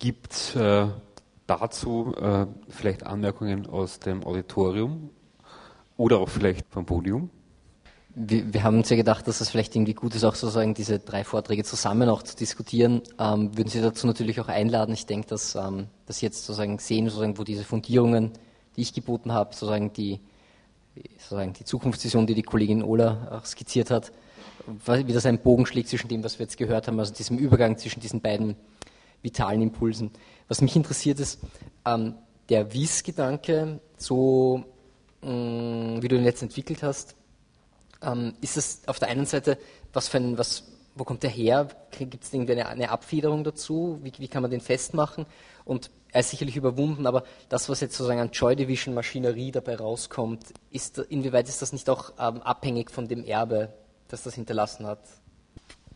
Gibt äh, dazu äh, vielleicht Anmerkungen aus dem Auditorium oder auch vielleicht vom Podium? Wir, wir, haben uns ja gedacht, dass es vielleicht irgendwie gut ist, auch sozusagen diese drei Vorträge zusammen auch zu diskutieren. Ähm, würden Sie dazu natürlich auch einladen. Ich denke, dass, ähm, dass Sie jetzt sozusagen sehen, sozusagen, wo diese Fundierungen, die ich geboten habe, sozusagen die, sozusagen die Zukunftsvision, die die Kollegin Ola skizziert hat, wie das einen Bogen schlägt zwischen dem, was wir jetzt gehört haben, also diesem Übergang zwischen diesen beiden vitalen Impulsen. Was mich interessiert ist, ähm, der Wies-Gedanke, so mh, mm, wie du ihn jetzt entwickelt hast, ähm, ist es auf der einen Seite, was für ein, was, wo kommt der her? Gibt es irgendwie eine, eine, Abfederung dazu? Wie, wie, kann man den festmachen? Und er ist sicherlich überwunden, aber das, was jetzt sozusagen an Joy Division Maschinerie dabei rauskommt, ist, inwieweit ist das nicht auch ähm, abhängig von dem Erbe, das das hinterlassen hat?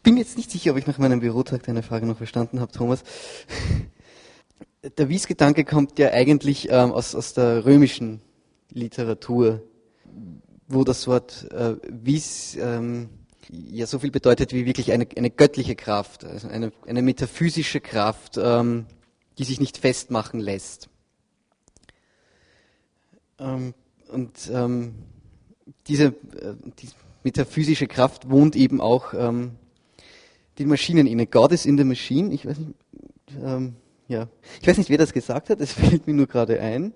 Bin jetzt nicht sicher, ob ich nach meinem Bürotag deine Frage noch verstanden habe, Thomas. Der Wies-Gedanke kommt ja eigentlich ähm, aus, aus der römischen Literatur wo das Wort äh, Vis ähm, ja so viel bedeutet wie wirklich eine, eine göttliche Kraft, also eine, eine metaphysische Kraft, ähm, die sich nicht festmachen lässt. Ähm, und ähm, diese, äh, die metaphysische Kraft wohnt eben auch ähm, den Maschinen inne. God is in the machine. Ich weiß nicht, ähm, ja, ich weiß nicht, wer das gesagt hat. Es fällt mir nur gerade ein.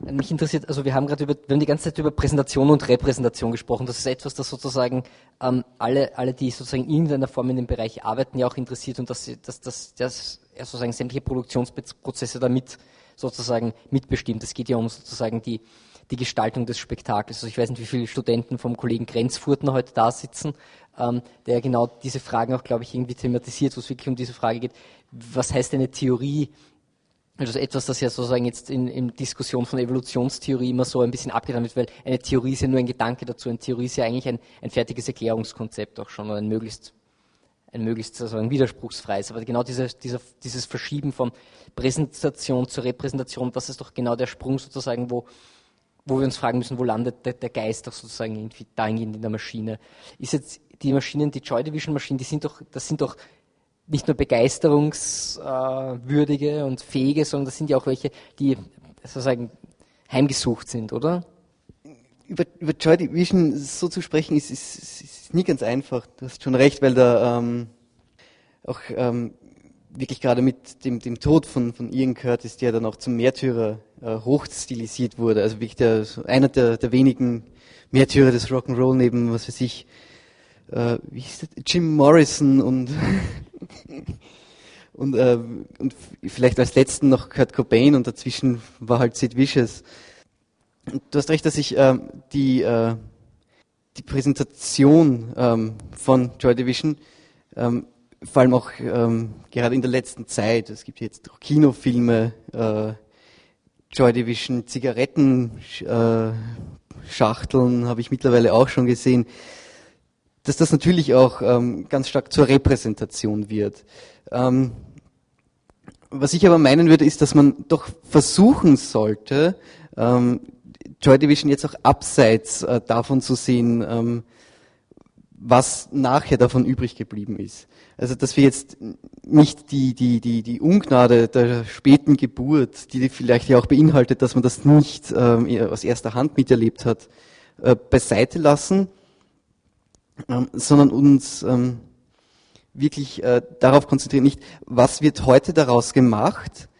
Mich interessiert, also wir haben gerade über, wir haben die ganze Zeit über Präsentation und Repräsentation gesprochen. Das ist etwas, das sozusagen ähm, alle, alle, die sozusagen in irgendeiner Form in dem Bereich arbeiten, ja auch interessiert und dass, dass, dass, dass ja, sozusagen sämtliche Produktionsprozesse damit sozusagen mitbestimmt. Es geht ja um sozusagen die, die Gestaltung des Spektakels. Also ich weiß nicht, wie viele Studenten vom Kollegen Grenzfurtner heute da sitzen, ähm, der genau diese Fragen auch, glaube ich, irgendwie thematisiert, wo es wirklich um diese Frage geht, was heißt eine Theorie also etwas, das ja sozusagen jetzt in, in Diskussion von Evolutionstheorie immer so ein bisschen abgetan wird, weil eine Theorie ist ja nur ein Gedanke dazu. Eine Theorie ist ja eigentlich ein, ein fertiges Erklärungskonzept auch schon, oder ein möglichst, ein möglichst also ein widerspruchsfreies. Aber genau diese, dieser, dieses Verschieben von Präsentation zur Repräsentation, das ist doch genau der Sprung sozusagen, wo, wo wir uns fragen müssen, wo landet der, der Geist doch sozusagen irgendwie dahingehend in der Maschine. Ist jetzt die Maschinen, die Joy Division Maschinen, die sind doch, das sind doch nicht nur begeisterungswürdige und fähige, sondern das sind ja auch welche, die sozusagen heimgesucht sind, oder? Über, über Joy Division so zu sprechen, ist, ist, ist, nie ganz einfach. Du hast schon recht, weil da ähm, auch ähm, wirklich gerade mit dem, dem Tod von, von Ian Curtis, der dann auch zum Märtyrer äh, hochstilisiert wurde, also wirklich der, einer der, der wenigen Märtyrer des Rock'n'Roll neben, was weiß ich, äh, wie hieß das? Jim Morrison und und, äh, und vielleicht als letzten noch Kurt Cobain und dazwischen war halt Sid Vicious. Und du hast recht, dass ich äh, die, äh, die Präsentation ähm, von Joy Division ähm, vor allem auch ähm, gerade in der letzten Zeit, es gibt jetzt Kinofilme, äh, Joy Division, Zigarettenschachteln äh, habe ich mittlerweile auch schon gesehen dass das natürlich auch ähm, ganz stark zur Repräsentation wird. Ähm, was ich aber meinen würde, ist, dass man doch versuchen sollte, ähm, Joy Division jetzt auch abseits äh, davon zu sehen, ähm, was nachher davon übrig geblieben ist. Also dass wir jetzt nicht die, die, die, die Ungnade der späten Geburt, die vielleicht ja auch beinhaltet, dass man das nicht ähm, aus erster Hand miterlebt hat, äh, beiseite lassen, ähm, sondern uns ähm, wirklich äh, darauf konzentrieren, nicht was wird heute daraus gemacht,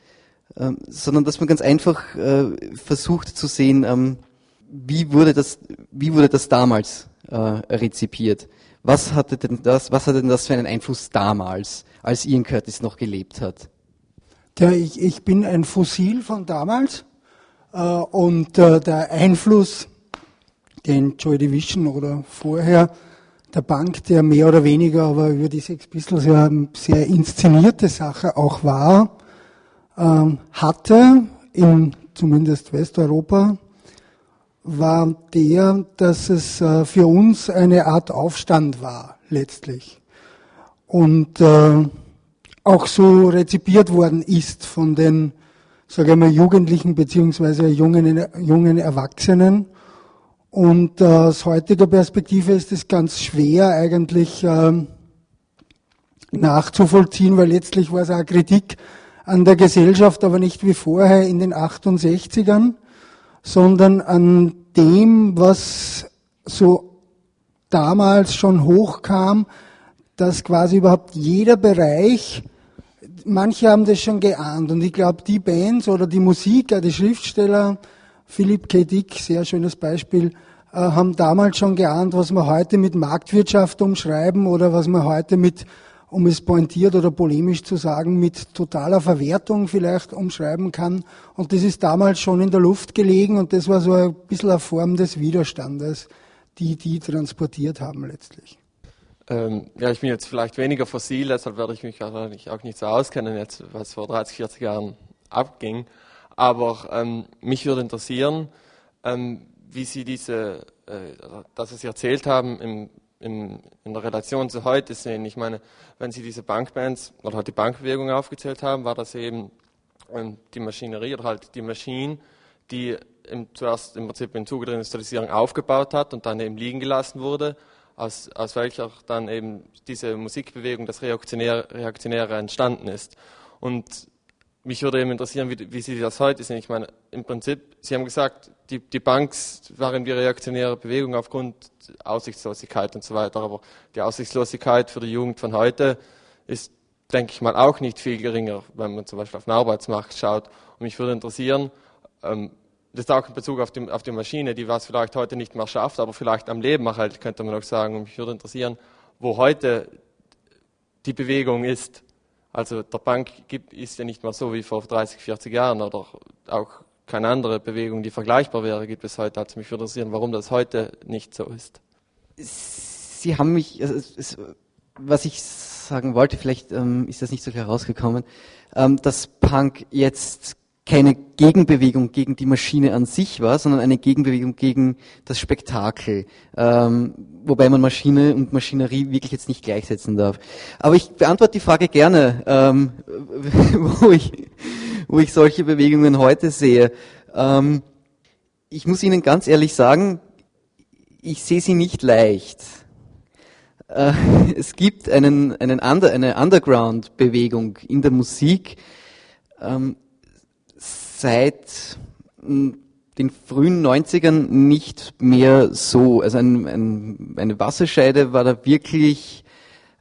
ähm, sondern dass man ganz einfach äh, versucht zu sehen, ähm, wie wurde das, wie wurde das damals äh, rezipiert? Was hatte denn das, was hatte denn das für einen Einfluss damals, als Ian Curtis noch gelebt hat? Ja, ich, ich bin ein Fossil von damals äh, und äh, der Einfluss, den Joy Division oder vorher der Bank, der mehr oder weniger aber über die Sex Pistols ja sehr inszenierte Sache auch war, ähm, hatte, in zumindest Westeuropa, war der, dass es äh, für uns eine Art Aufstand war, letztlich. Und äh, auch so rezipiert worden ist von den, sage ich mal, Jugendlichen beziehungsweise jungen, jungen Erwachsenen und äh, aus heutiger Perspektive ist es ganz schwer, eigentlich äh, nachzuvollziehen, weil letztlich war es auch Kritik an der Gesellschaft, aber nicht wie vorher in den 68ern, sondern an dem, was so damals schon hochkam, dass quasi überhaupt jeder Bereich, manche haben das schon geahnt und ich glaube, die Bands oder die Musiker, die Schriftsteller, Philipp K. Dick, sehr schönes Beispiel, äh, haben damals schon geahnt, was wir heute mit Marktwirtschaft umschreiben oder was wir heute mit, um es pointiert oder polemisch zu sagen, mit totaler Verwertung vielleicht umschreiben kann. Und das ist damals schon in der Luft gelegen und das war so ein bisschen eine Form des Widerstandes, die die transportiert haben letztlich. Ähm, ja, ich bin jetzt vielleicht weniger fossil, deshalb werde ich mich auch nicht so auskennen, jetzt, was vor 30, 40 Jahren abging. Aber ähm, mich würde interessieren, ähm, wie Sie diese, äh, das, was Sie erzählt haben, im, im, in der Relation zu heute sehen. Ich meine, wenn Sie diese Bankbands oder halt die Bankbewegung aufgezählt haben, war das eben ähm, die Maschinerie oder halt die Maschine, die im, zuerst im Prinzip im Zuge der Industrialisierung aufgebaut hat und dann eben liegen gelassen wurde aus, aus welcher dann eben diese Musikbewegung, das Reaktionäre, Reaktionäre entstanden ist. Und mich würde eben interessieren, wie, wie Sie das heute sehen. Ich meine, im Prinzip, Sie haben gesagt, die, die Banks waren die reaktionäre Bewegung aufgrund Aussichtslosigkeit und so weiter, aber die Aussichtslosigkeit für die Jugend von heute ist, denke ich mal, auch nicht viel geringer, wenn man zum Beispiel auf den Arbeitsmarkt schaut. Und mich würde interessieren, ähm, das auch in Bezug auf die, auf die Maschine, die was vielleicht heute nicht mehr schafft, aber vielleicht am Leben erhält, könnte man auch sagen. Und mich würde interessieren, wo heute die Bewegung ist. Also der gibt, ist ja nicht mehr so wie vor 30, 40 Jahren oder auch keine andere Bewegung, die vergleichbar wäre, gibt es heute. Also mich würde interessieren, warum das heute nicht so ist. Sie haben mich, also es, was ich sagen wollte, vielleicht ähm, ist das nicht so herausgekommen, ähm, dass Punk jetzt keine Gegenbewegung gegen die Maschine an sich war, sondern eine Gegenbewegung gegen das Spektakel. Ähm, wobei man Maschine und Maschinerie wirklich jetzt nicht gleichsetzen darf. Aber ich beantworte die Frage gerne, ähm, wo, ich, wo ich solche Bewegungen heute sehe. Ähm, ich muss Ihnen ganz ehrlich sagen, ich sehe sie nicht leicht. Äh, es gibt einen, einen Under, eine Underground-Bewegung in der Musik, ähm, seit hm, den frühen 90ern nicht mehr so. Also ein, ein, eine Wasserscheide war da wirklich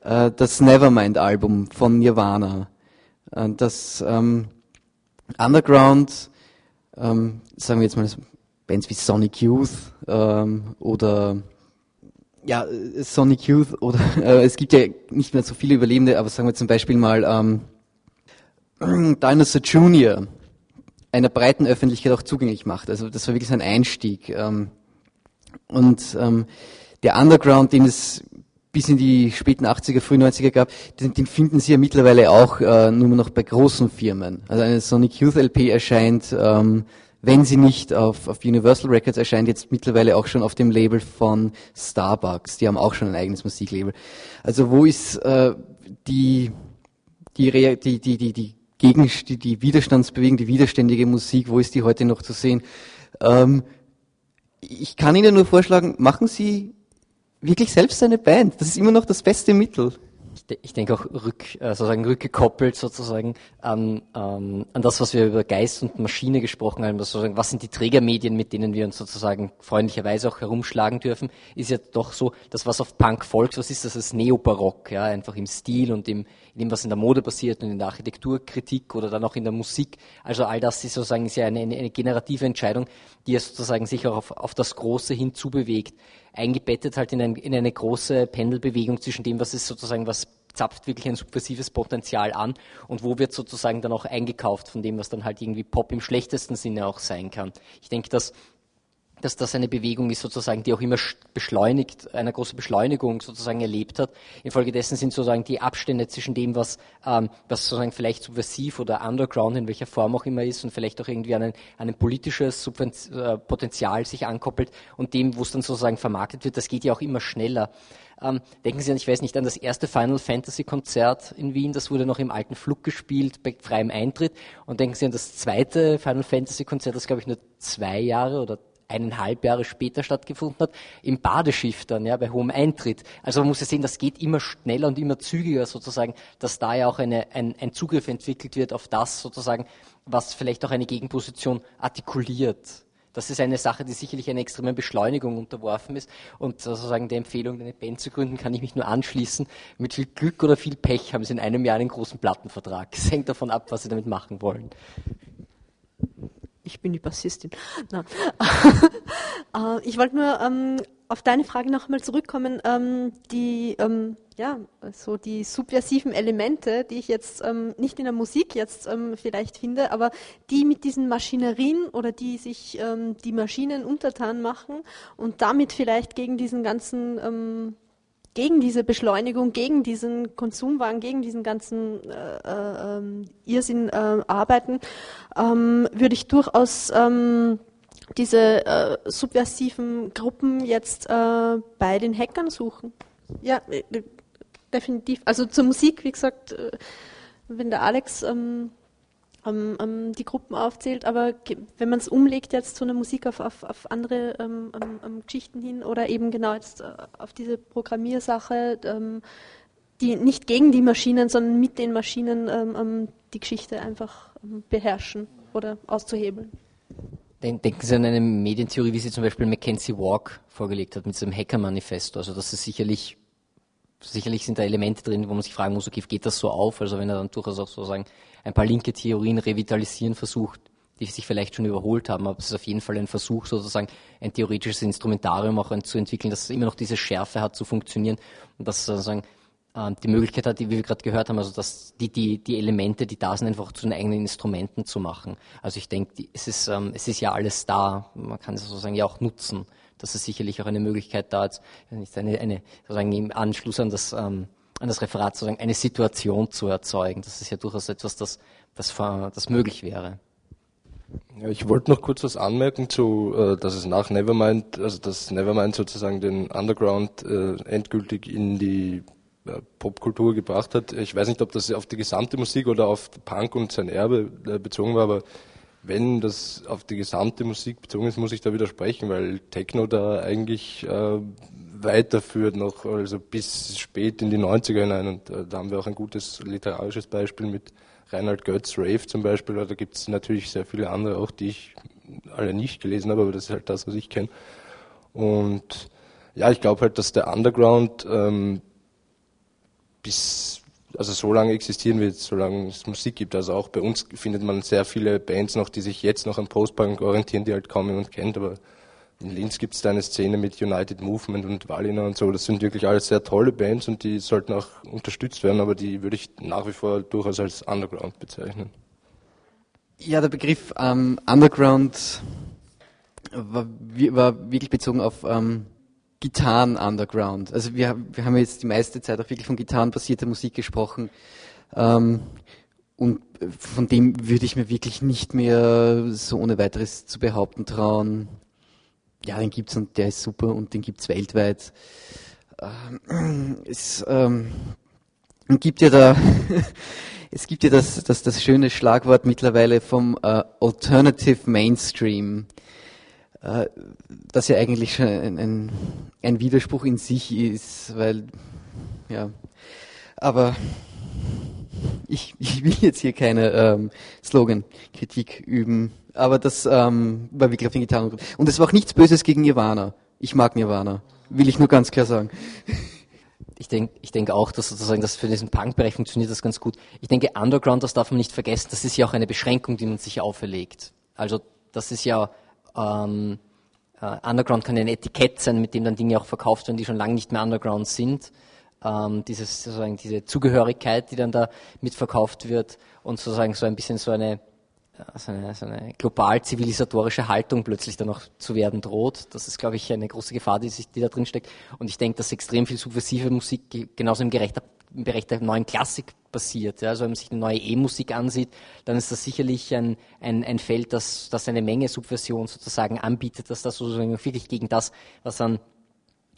äh, das Nevermind-Album von Nirvana. Äh, das ähm, Underground, ähm, sagen wir jetzt mal Bands wie Sonic Youth ähm, oder ja, Sonic Youth oder äh, es gibt ja nicht mehr so viele Überlebende, aber sagen wir zum Beispiel mal ähm, Dinosaur Jr einer breiten Öffentlichkeit auch zugänglich macht. Also das war wirklich ein Einstieg. Ähm, und ähm, der Underground, den es bis in die späten 80er, frühen 90er gab, den, den finden Sie ja mittlerweile auch äh, nur noch bei großen Firmen. Also eine Sonic Youth LP erscheint, ähm, wenn sie nicht auf, auf Universal Records erscheint, jetzt mittlerweile auch schon auf dem Label von Starbucks. Die haben auch schon ein eigenes Musiklabel. Also wo ist äh, die, die, die, die, die, die gegen die, die Widerstandsbewegung, die widerständige Musik, wo ist die heute noch zu sehen? Ähm, ich kann Ihnen nur vorschlagen, machen Sie wirklich selbst eine Band. Das ist immer noch das beste Mittel ich denke auch rück, äh, sozusagen rückgekoppelt sozusagen an, ähm, an das, was wir über Geist und Maschine gesprochen haben, sozusagen, was sind die Trägermedien, mit denen wir uns sozusagen freundlicherweise auch herumschlagen dürfen, ist ja doch so, dass was auf Punk folgt, was ist das, das Neobarock, ja, einfach im Stil und im, in dem, was in der Mode passiert und in der Architekturkritik oder dann auch in der Musik. Also all das ist sozusagen ist ja eine, eine, eine generative Entscheidung, die ja sozusagen sich auch auf, auf das Große hinzubewegt eingebettet halt in, ein, in eine große Pendelbewegung zwischen dem, was ist sozusagen, was zapft wirklich ein subversives Potenzial an und wo wird sozusagen dann auch eingekauft von dem, was dann halt irgendwie Pop im schlechtesten Sinne auch sein kann. Ich denke, dass dass das eine Bewegung ist sozusagen, die auch immer beschleunigt, eine große Beschleunigung sozusagen erlebt hat. Infolgedessen sind sozusagen die Abstände zwischen dem, was, ähm, was sozusagen vielleicht subversiv oder underground in welcher Form auch immer ist und vielleicht auch irgendwie an ein, an ein politisches äh, Potenzial sich ankoppelt und dem, wo es dann sozusagen vermarktet wird, das geht ja auch immer schneller. Ähm, denken Sie an, ich weiß nicht, an das erste Final Fantasy Konzert in Wien, das wurde noch im alten Flug gespielt, bei freiem Eintritt. Und denken Sie an das zweite Final Fantasy Konzert, das glaube ich nur zwei Jahre oder eineinhalb Jahre später stattgefunden hat, im Badeschiff dann, ja, bei hohem Eintritt. Also man muss ja sehen, das geht immer schneller und immer zügiger sozusagen, dass da ja auch eine, ein, ein Zugriff entwickelt wird auf das sozusagen, was vielleicht auch eine Gegenposition artikuliert. Das ist eine Sache, die sicherlich einer extremen Beschleunigung unterworfen ist. Und sozusagen der Empfehlung, eine Band zu gründen, kann ich mich nur anschließen. Mit viel Glück oder viel Pech haben sie in einem Jahr einen großen Plattenvertrag. Es hängt davon ab, was sie damit machen wollen. Ich bin die Bassistin. Äh, ich wollte nur ähm, auf deine Frage noch einmal zurückkommen. Ähm, die ähm, ja, so die subversiven Elemente, die ich jetzt ähm, nicht in der Musik jetzt ähm, vielleicht finde, aber die mit diesen Maschinerien oder die sich ähm, die Maschinen untertan machen und damit vielleicht gegen diesen ganzen, gegen diese Beschleunigung, gegen diesen Konsumwagen, gegen diesen ganzen äh, äh, ähm, Irrsinn äh, arbeiten, ähm, würde ich durchaus diese äh, subversiven Gruppen jetzt äh, bei den Hackern suchen. Ja, äh, definitiv. Also zur Musik, wie gesagt, äh, wenn der Alex ähm, ähm, die Gruppen aufzählt, aber wenn man es umlegt jetzt zu einer Musik auf, auf, auf andere ähm, ähm, ähm, Geschichten hin oder eben genau jetzt äh, auf diese Programmiersache, ähm, die nicht gegen die Maschinen, sondern mit den Maschinen die Geschichte einfach beherrschen oder auszuhebeln. Denken Sie an eine Medientheorie, wie sie zum Beispiel Mackenzie Walk vorgelegt hat mit seinem Hacker-Manifesto. Also das ist sicherlich sicherlich sind da Elemente drin, wo man sich fragen muss, okay, geht das so auf? Also wenn er dann durchaus auch sozusagen ein paar linke Theorien revitalisieren versucht, die sich vielleicht schon überholt haben, aber es ist auf jeden Fall ein Versuch, sozusagen ein theoretisches Instrumentarium auch zu entwickeln, das immer noch diese Schärfe hat zu funktionieren und das sozusagen äh, die Möglichkeit hat, die wir gerade gehört haben, also dass die, die, die Elemente, die da sind, einfach zu den eigenen Instrumenten zu machen. Also ich denke, es ist, ähm, es ist ja alles da, man kann es sozusagen ja auch nutzen. Das ist sicherlich auch eine Möglichkeit da, jetzt, eine, eine, sozusagen im Anschluss an das, ähm, an das Referat sozusagen eine Situation zu erzeugen. Das ist ja durchaus etwas, das, das, das möglich wäre. Ja, ich wollte noch kurz was anmerken zu, äh, dass es nach Nevermind, also dass Nevermind sozusagen den Underground äh, endgültig in die äh, Popkultur gebracht hat. Ich weiß nicht, ob das auf die gesamte Musik oder auf Punk und sein Erbe bezogen war, aber wenn das auf die gesamte Musik bezogen ist, muss ich da widersprechen, weil Techno da eigentlich weiterführt noch, also bis spät in die 90er hinein. Und äh, da haben wir auch ein gutes literarisches Beispiel mit Reinhard Götz, Rave zum Beispiel. Da gibt es natürlich sehr viele andere auch, die ich alle nicht gelesen habe, aber das ist halt das, was ich kenne. Und ja, ich glaube halt, dass der Underground ähm, bis also so lange existieren wird, solange es Musik gibt. Also auch bei uns findet man sehr viele Bands noch, die sich jetzt noch an Postpunk orientieren, die halt kaum jemand kennt, aber in Linz gibt es da eine Szene mit United Movement und Walina und so. Das sind wirklich alles sehr tolle Bands und die sollten auch unterstützt werden, aber die würde ich nach wie vor durchaus als Underground bezeichnen. Ja, der Begriff ähm, Underground war, war, wirklich bezogen auf ähm, Gitarren-Underground. Also wir, wir haben jetzt die meiste Zeit auch wirklich von gitarrenbasierter Musik gesprochen. Ähm, und von dem würde ich mir wirklich nicht mehr so ohne weiteres zu behaupten trauen. Ja, den gibt's und der ist super und den gibt's weltweit. Ähm, es ähm, gibt ja da, es gibt ja das, das, das schöne Schlagwort mittlerweile vom äh, Alternative Mainstream. Äh, das ja eigentlich schon ein, ein, ein Widerspruch in sich ist, weil, ja, aber ich, ich will jetzt hier keine ähm, Slogan-Kritik üben, aber das ähm, war wirklich auf den Gitarren. Und es war auch nichts Böses gegen Nirvana. Ich mag Nirvana, will ich nur ganz klar sagen. Ich denke ich denk auch, dass sozusagen das für diesen Punk-Bereich funktioniert das ganz gut. Ich denke, Underground, das darf man nicht vergessen, das ist ja auch eine Beschränkung, die man sich auferlegt. Also das ist ja ähm, Uh, Underground kann ein Etikett sein, mit dem dann Dinge auch verkauft werden, die schon lange nicht mehr Underground sind. Ähm, dieses, sozusagen diese Zugehörigkeit, die dann da mitverkauft wird und sozusagen so ein bisschen so eine, so eine, so eine global zivilisatorische Haltung plötzlich dann noch zu werden droht. Das ist, glaube ich, eine große Gefahr, die, sich, die da drin steckt. Und ich denke, dass extrem viel subversive Musik genauso im, gerechter, im Bereich der neuen Klassik passiert. Ja. Also wenn man sich eine neue E-Musik ansieht, dann ist das sicherlich ein, ein, ein Feld, das, das eine Menge Subversion sozusagen anbietet, dass das sozusagen wirklich gegen das, was an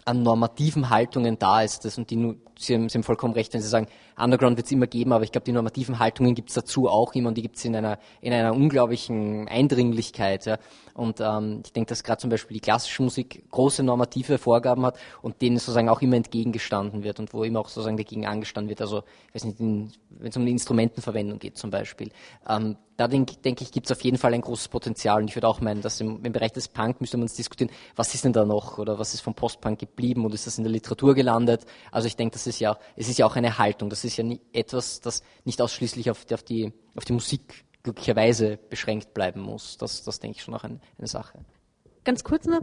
an normativen Haltungen da ist. Das, und die, Sie, haben, Sie haben vollkommen recht, wenn Sie sagen, Underground wird es immer geben, aber ich glaube, die normativen Haltungen gibt es dazu auch immer und die gibt es in einer, in einer unglaublichen Eindringlichkeit. Ja. Und ähm, ich denke, dass gerade zum Beispiel die klassische Musik große normative Vorgaben hat und denen sozusagen auch immer entgegengestanden wird und wo immer auch sozusagen dagegen angestanden wird. Also, ich weiß nicht, wenn es um die Instrumentenverwendung geht zum Beispiel. Ähm, da denke denk ich, gibt es auf jeden Fall ein großes Potenzial. Und ich würde auch meinen, dass im, im Bereich des Punk müsste man diskutieren, was ist denn da noch oder was ist vom Postpunk geblieben und ist das in der Literatur gelandet? Also ich denke, das ist ja, es ist ja auch eine Haltung. Das ist ja nie, etwas, das nicht ausschließlich auf, auf, die, auf die Musik glücklicherweise beschränkt bleiben muss. Das, das denke ich schon auch eine, eine Sache ganz kurz nur,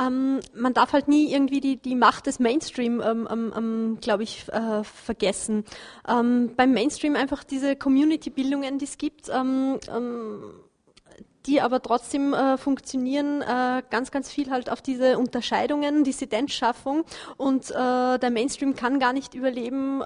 ähm, man darf halt nie irgendwie die, die Macht des Mainstream, ähm, ähm, glaube ich, äh, vergessen. Ähm, beim Mainstream einfach diese Community-Bildungen, die es gibt, ähm, ähm, die aber trotzdem äh, funktionieren, äh, ganz, ganz viel halt auf diese Unterscheidungen, Dissidenzschaffung. Und äh, der Mainstream kann gar nicht überleben,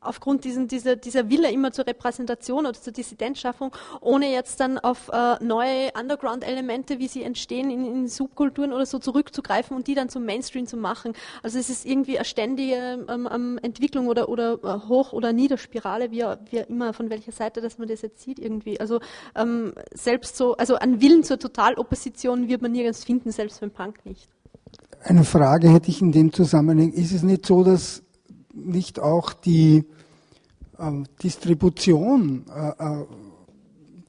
aufgrund diesen, dieser, dieser Wille immer zur Repräsentation oder zur Dissidenzschaffung, ohne jetzt dann auf äh, neue Underground-Elemente, wie sie entstehen in, in, Subkulturen oder so zurückzugreifen und die dann zum Mainstream zu machen. Also es ist irgendwie eine ständige ähm, ähm, Entwicklung oder, oder äh, Hoch- oder Niederspirale, wie, wie immer, von welcher Seite, dass man das jetzt sieht irgendwie. Also ähm, selbst so, also an Willen zur Totalopposition wird man nirgends finden, selbst beim Punk nicht. Eine Frage hätte ich in dem Zusammenhang. Ist es nicht so, dass nicht auch die ähm, Distribution äh, äh,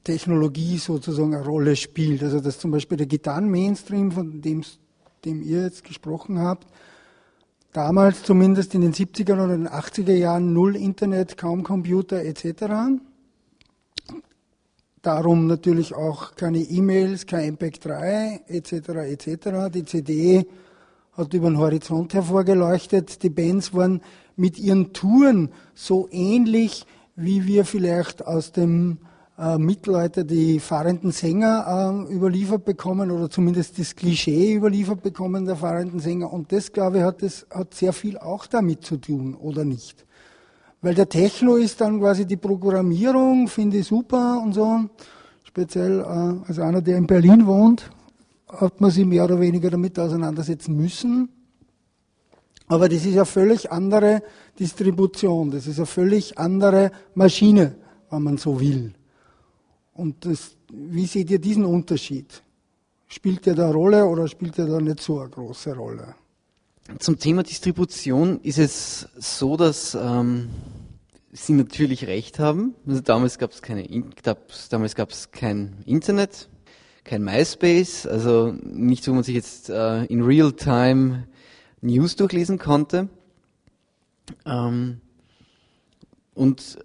Technologie sozusagen eine Rolle spielt. Also dass zum Beispiel der Gitarren-Mainstream, von dem, dem ihr jetzt gesprochen habt, damals zumindest in den 70er oder den 80er Jahren null Internet, kaum Computer etc. Darum natürlich auch keine E-Mails, kein MP3 etc. etc. Die CD hat über den Horizont hervorgeleuchtet. Die Bands waren mit ihren Touren so ähnlich, wie wir vielleicht aus dem äh, Mittelalter die fahrenden Sänger äh, überliefert bekommen oder zumindest das Klischee überliefert bekommen der fahrenden Sänger. Und das, glaube ich, hat, das, hat sehr viel auch damit zu tun, oder nicht? Weil der Techno ist dann quasi die Programmierung, finde ich super und so. Speziell äh, als einer, der in Berlin wohnt, hat man sich mehr oder weniger damit auseinandersetzen müssen. Aber das ist eine völlig andere Distribution, das ist eine völlig andere Maschine, wenn man so will. Und das, wie seht ihr diesen Unterschied? Spielt der da eine Rolle oder spielt der da nicht so eine große Rolle? Zum Thema Distribution ist es so, dass ähm, Sie natürlich recht haben. Also damals gab es keine, damals gab es kein Internet, kein MySpace, also nicht, wo man sich jetzt äh, in Real Time News durchlesen konnte. Ähm, und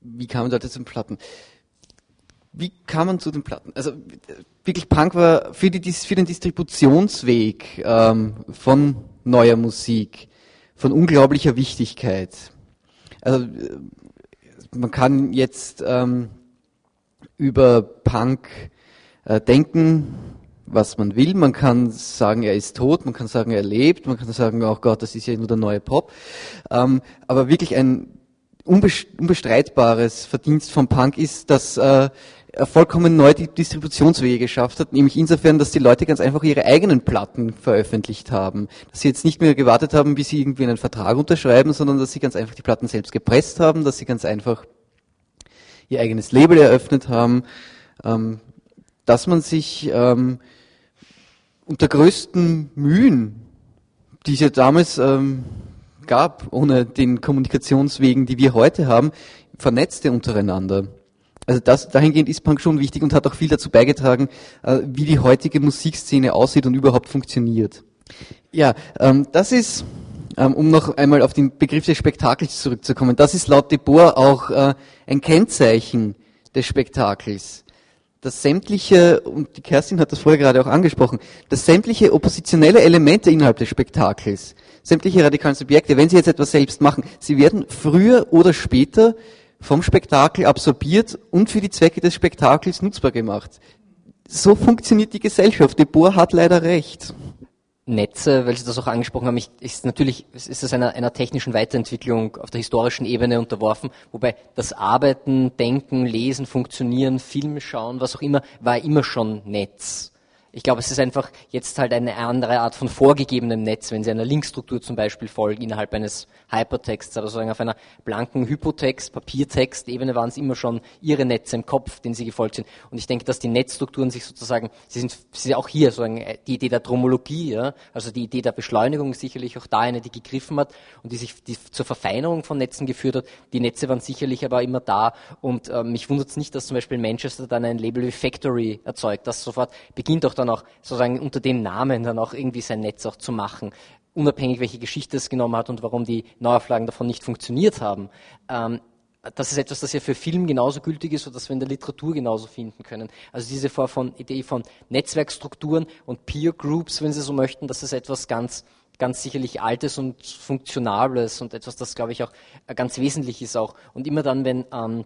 wie kam man dort zu den Platten? Wie kam man zu den Platten? Also wirklich Punk war für, die, für den Distributionsweg ähm, von neuer Musik von unglaublicher Wichtigkeit. Also äh, man kann jetzt ähm, über Punk äh, denken, was man will. Man kann sagen, er ist tot, man kann sagen, er lebt, man kann sagen, oh Gott, das ist ja nur der neue Pop. Ähm, aber wirklich ein unbestreitbares Verdienst vom Punk ist, dass äh, er vollkommen neu die Distributionswege geschafft hat, nämlich insofern, dass die Leute ganz einfach ihre eigenen Platten veröffentlicht haben. Dass sie jetzt nicht mehr gewartet haben, bis sie irgendwie einen Vertrag unterschreiben, sondern dass sie ganz einfach die Platten selbst gepresst haben, dass sie ganz einfach ihr eigenes Label eröffnet haben, ähm, dass man sich ähm, unter größten Mühen, die es ja damals ähm, gab, ohne den Kommunikationswegen, die wir heute haben, vernetzte untereinander. Also das, dahingehend ist Punk schon wichtig und hat auch viel dazu beigetragen, äh, wie die heutige Musikszene aussieht und überhaupt funktioniert. Ja, ähm, das ist, ähm, um noch einmal auf den Begriff des Spektakels zurückzukommen, das ist laut De Boer auch äh, ein Kennzeichen des Spektakels dass sämtliche, und die Kerstin hat das vorher gerade auch angesprochen, dass sämtliche oppositionelle Elemente innerhalb des Spektakels, sämtliche radikalen Subjekte, wenn sie jetzt etwas selbst machen, sie werden früher oder später vom Spektakel absorbiert und für die Zwecke des Spektakels nutzbar gemacht. So funktioniert die Gesellschaft. De Boer hat leider recht. Netze, weil Sie das auch angesprochen haben, ist natürlich ist es einer, einer technischen Weiterentwicklung auf der historischen Ebene unterworfen, wobei das Arbeiten, Denken, Lesen, Funktionieren, Filme schauen, was auch immer, war immer schon Netz. Ich glaube, es ist einfach jetzt halt eine andere Art von vorgegebenem Netz, wenn Sie einer Linkstruktur zum Beispiel folgen, innerhalb eines Hypertexts, aber sozusagen auf einer blanken Hypotext, Papiertext-Ebene waren es immer schon Ihre Netze im Kopf, denen Sie gefolgt sind. Und ich denke, dass die Netzstrukturen sich sozusagen, sie sind, sie sind auch hier sozusagen äh, die Idee der Dromologie, ja, also die Idee der Beschleunigung ist sicherlich auch da eine, die gegriffen hat und die sich die zur Verfeinerung von Netzen geführt hat. Die Netze waren sicherlich aber immer da und äh, mich wundert es nicht, dass zum Beispiel Manchester dann ein Label wie Factory erzeugt, das sofort beginnt auch dann auch sozusagen unter dem Namen dann auch irgendwie sein Netz auch zu machen unabhängig welche Geschichte es genommen hat und warum die Neuauflagen davon nicht funktioniert haben. Ähm, das ist etwas, das ja für Film genauso gültig ist das wir in der Literatur genauso finden können. Also diese Form von Idee von Netzwerkstrukturen und Peer Groups, wenn Sie so möchten, das ist etwas ganz, ganz sicherlich Altes und Funktionables und etwas, das, glaube ich, auch ganz wesentlich ist auch. Und immer dann, wenn ähm,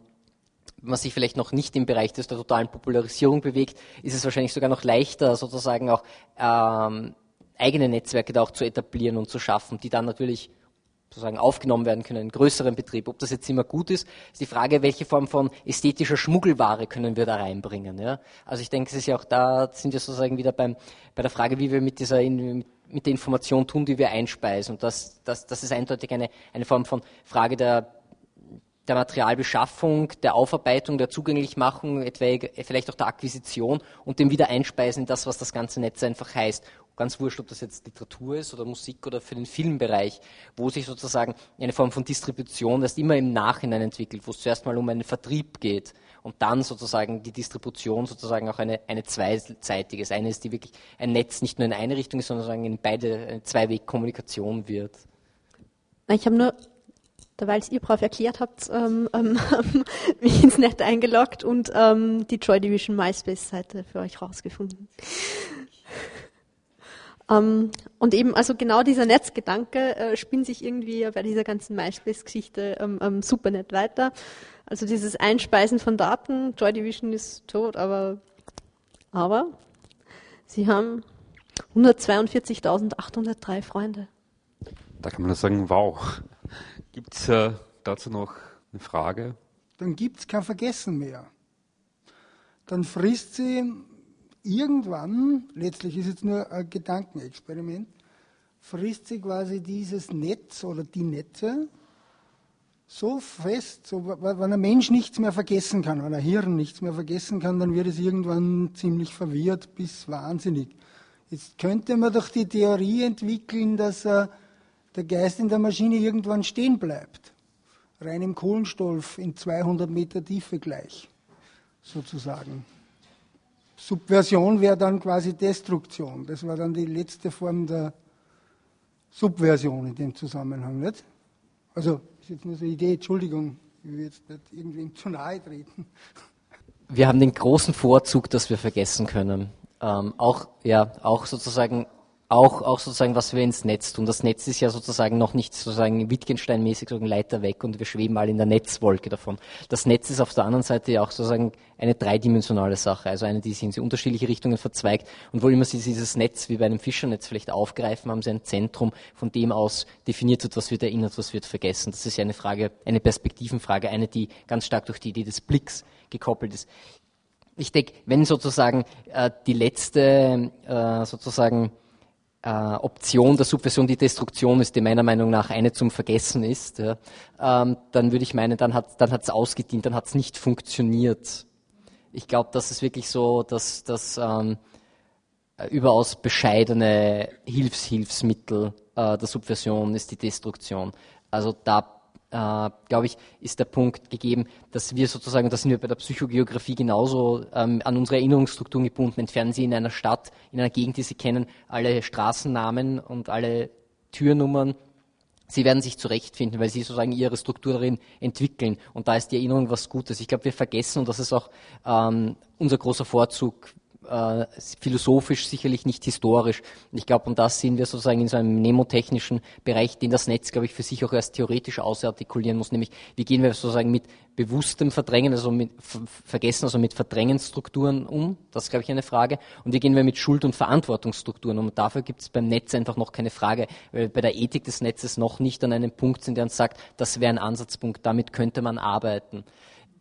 man sich vielleicht noch nicht im Bereich des, der totalen Popularisierung bewegt, ist es wahrscheinlich sogar noch leichter, sozusagen auch ähm, eigene Netzwerke da auch zu etablieren und zu schaffen, die dann natürlich sozusagen aufgenommen werden können in größeren Betrieb. Ob das jetzt immer gut ist, ist die Frage, welche Form von ästhetischer Schmuggelware können wir da reinbringen. Ja? Also ich denke, es ist ja auch da, sind wir sozusagen wieder beim, bei der Frage, wie wir mit dieser mit der Information tun, die wir einspeisen. Und das, das, das ist eindeutig eine, eine Form von Frage der der Materialbeschaffung, der Aufarbeitung, der Zugänglichmachung, etwaig, vielleicht auch der Akquisition und dem Wiedereinspeisen in das, was das ganze Netz einfach heißt. Ganz wurscht, ob das jetzt Literatur ist oder Musik oder für den Filmbereich, wo sich sozusagen eine Form von Distribution erst immer im Nachhinein entwickelt, wo es zuerst mal um einen Vertrieb geht und dann sozusagen die Distribution sozusagen auch eine, eine zweiseitige ist. Eine ist, die wirklich ein Netz nicht nur in eine Richtung ist, sondern in beide eine Zweiweg-Kommunikation wird. Ich habe nur weil es ihr brav erklärt habt, ähm, ähm, mich ins Netz eingeloggt und ähm, die Joy Division MySpace-Seite für euch rausgefunden. ähm, und eben, also genau dieser Netzgedanke äh, spinnt sich irgendwie bei dieser ganzen MySpace-Geschichte ähm, ähm, super nett weiter. Also dieses Einspeisen von Daten, Joy Division ist tot, aber, aber sie haben 142.803 Freunde. Da kann man nur sagen, wow. Gibt es äh, dazu noch eine Frage? Dann gibt es kein Vergessen mehr. Dann frisst sie irgendwann, letztlich ist es nur ein Gedankenexperiment, frisst sie quasi dieses Netz oder die Netze so fest, so, wenn ein Mensch nichts mehr vergessen kann, wenn ein Hirn nichts mehr vergessen kann, dann wird es irgendwann ziemlich verwirrt bis wahnsinnig. Jetzt könnte man doch die Theorie entwickeln, dass er der Geist in der Maschine irgendwann stehen bleibt. Rein im Kohlenstoff in 200 Meter Tiefe gleich, sozusagen. Subversion wäre dann quasi Destruktion. Das war dann die letzte Form der Subversion in dem Zusammenhang. Nicht? Also, das ist jetzt nur so eine Idee, Entschuldigung, ich will jetzt nicht irgendwem zu nahe treten. Wir haben den großen Vorzug, dass wir vergessen können. Ähm, auch, ja, auch sozusagen auch, auch sozusagen, was wir ins Netz tun. Das Netz ist ja sozusagen noch nicht sozusagen Wittgenstein-mäßig so ein Leiter weg und wir schweben mal in der Netzwolke davon. Das Netz ist auf der anderen Seite ja auch sozusagen eine dreidimensionale Sache, also eine, die sich in unterschiedliche Richtungen verzweigt. Und wo immer Sie dieses Netz wie bei einem Fischernetz vielleicht aufgreifen, haben Sie ein Zentrum, von dem aus definiert wird, was wird erinnert, was wird vergessen. Das ist ja eine Frage, eine Perspektivenfrage, eine, die ganz stark durch die Idee des Blicks gekoppelt ist. Ich denke, wenn sozusagen äh, die letzte äh, sozusagen äh, Option der Subversion die Destruktion ist, die meiner Meinung nach eine zum Vergessen ist, ja, ähm, dann würde ich meinen, dann hat dann hat's ausgedient, dann hat es nicht funktioniert. Ich glaube, das ist wirklich so, dass das ähm, überaus bescheidene Hilfshilfsmittel äh, der Subversion ist die Destruktion. Also da äh, glaube ich, ist der Punkt gegeben, dass wir sozusagen, das sind wir bei der Psychogeografie genauso ähm, an unsere Erinnerungsstrukturen gebunden. Entfernen Sie in einer Stadt, in einer Gegend, die Sie kennen, alle Straßennamen und alle Türnummern. Sie werden sich zurechtfinden, weil Sie sozusagen Ihre Struktur darin entwickeln. Und da ist die Erinnerung was Gutes. Ich glaube, wir vergessen, und das ist auch ähm, unser großer Vorzug äh, philosophisch, sicherlich nicht historisch. Und ich glaube, und das sehen wir sozusagen in so einem mnemotechnischen Bereich, den das Netz, glaube ich, für sich auch erst theoretisch ausartikulieren muss, nämlich wie gehen wir sozusagen mit bewusstem Verdrängen, also mit Vergessen, also mit Verdrängensstrukturen um? Das ist, glaube ich, eine Frage. Und wie gehen wir mit Schuld- und Verantwortungsstrukturen um? Und dafür gibt es beim Netz einfach noch keine Frage, weil wir bei der Ethik des Netzes noch nicht an einem Punkt sind, der uns sagt, das wäre ein Ansatzpunkt, damit könnte man arbeiten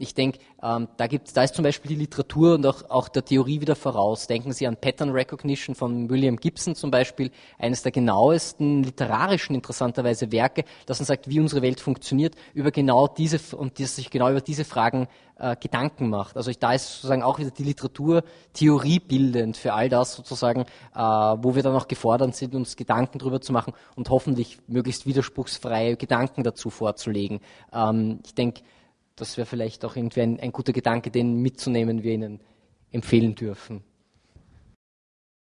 ich denke, ähm, da gibt's, da ist zum Beispiel die Literatur und auch, auch der Theorie wieder voraus. Denken Sie an Pattern Recognition von William Gibson zum Beispiel, eines der genauesten literarischen interessanterweise Werke, das uns sagt, wie unsere Welt funktioniert, über genau diese und die sich genau über diese Fragen äh, Gedanken macht. Also ich, da ist sozusagen auch wieder die Literatur theoriebildend für all das sozusagen, äh, wo wir dann auch gefordert sind, uns Gedanken drüber zu machen und hoffentlich möglichst widerspruchsfreie Gedanken dazu vorzulegen. Ähm, ich denke, das wäre vielleicht auch irgendwie ein, ein guter Gedanke, den mitzunehmen wir Ihnen empfehlen dürfen.